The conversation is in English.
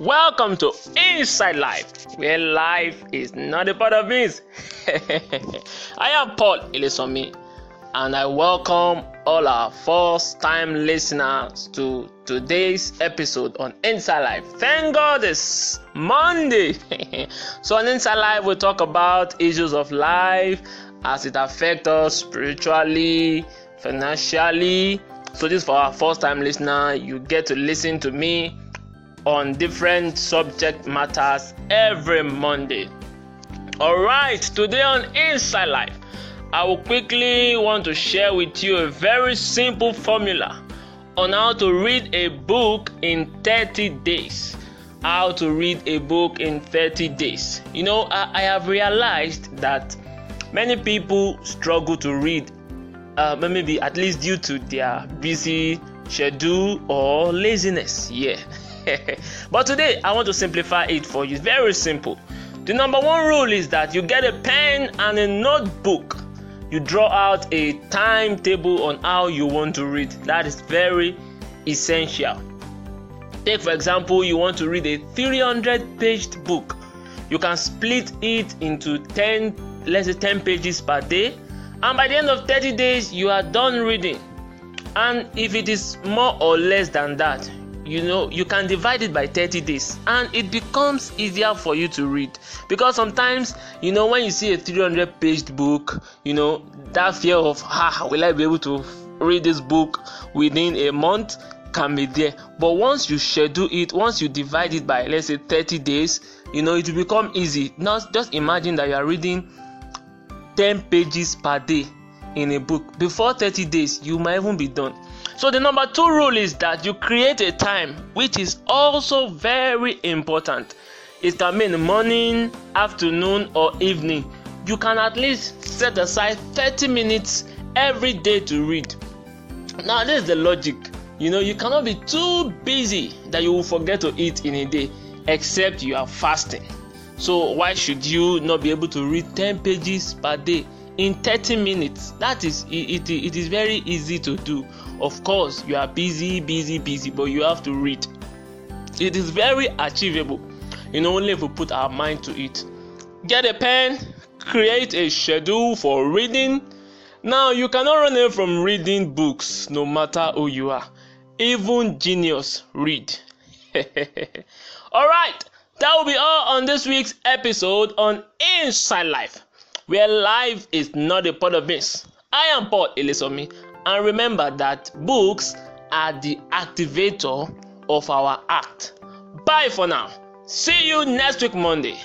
Welcome to Inside Life, where life is not a part of this. I am Paul Ilisomi, and I welcome all our first time listeners to today's episode on Inside Life. Thank God it's Monday. so, on Inside Life, we talk about issues of life as it affects us spiritually, financially. So, this for our first time listener, you get to listen to me on different subject matters every Monday. All right, today on Inside Life, I will quickly want to share with you a very simple formula on how to read a book in 30 days. How to read a book in 30 days. You know, I, I have realized that many people struggle to read, uh, maybe at least due to their busy schedule or laziness. Yeah. but today I want to simplify it for you. Very simple. The number one rule is that you get a pen and a notebook. You draw out a timetable on how you want to read. That is very essential. Take, for example, you want to read a 300 paged book. You can split it into 10, let's say 10 pages per day, and by the end of 30 days, you are done reading. And if it is more or less than that, you know you can divide it by 30 days and it becomes easier for you to read. Because sometimes you know when you see a 300 page book you know that fear of ah will i be able to read this book within a month? can be there. But once you schedule it once you divide it by let's say 30 days you know it will become easy. Now just imagine that you are reading 10 pages per day in a book. Before 30 days you might even be done so the number two rule is that you create a time which is also very important. It can the morning, afternoon, or evening. You can at least set aside 30 minutes every day to read. Now, this is the logic. You know, you cannot be too busy that you will forget to eat in a day, except you are fasting. So, why should you not be able to read 10 pages per day in 30 minutes? That is, it, it, it is very easy to do of course, you are busy, busy, busy, but you have to read. It is very achievable, you know, only if we put our mind to it. Get a pen, create a schedule for reading. Now, you cannot run away from reading books no matter who you are. Even genius read. all right, that will be all on this week's episode on Inside Life, where life is not a part of this. I am Paul Elisomi and remember that books are the activator of our act. Bye for now. See you next week, Monday.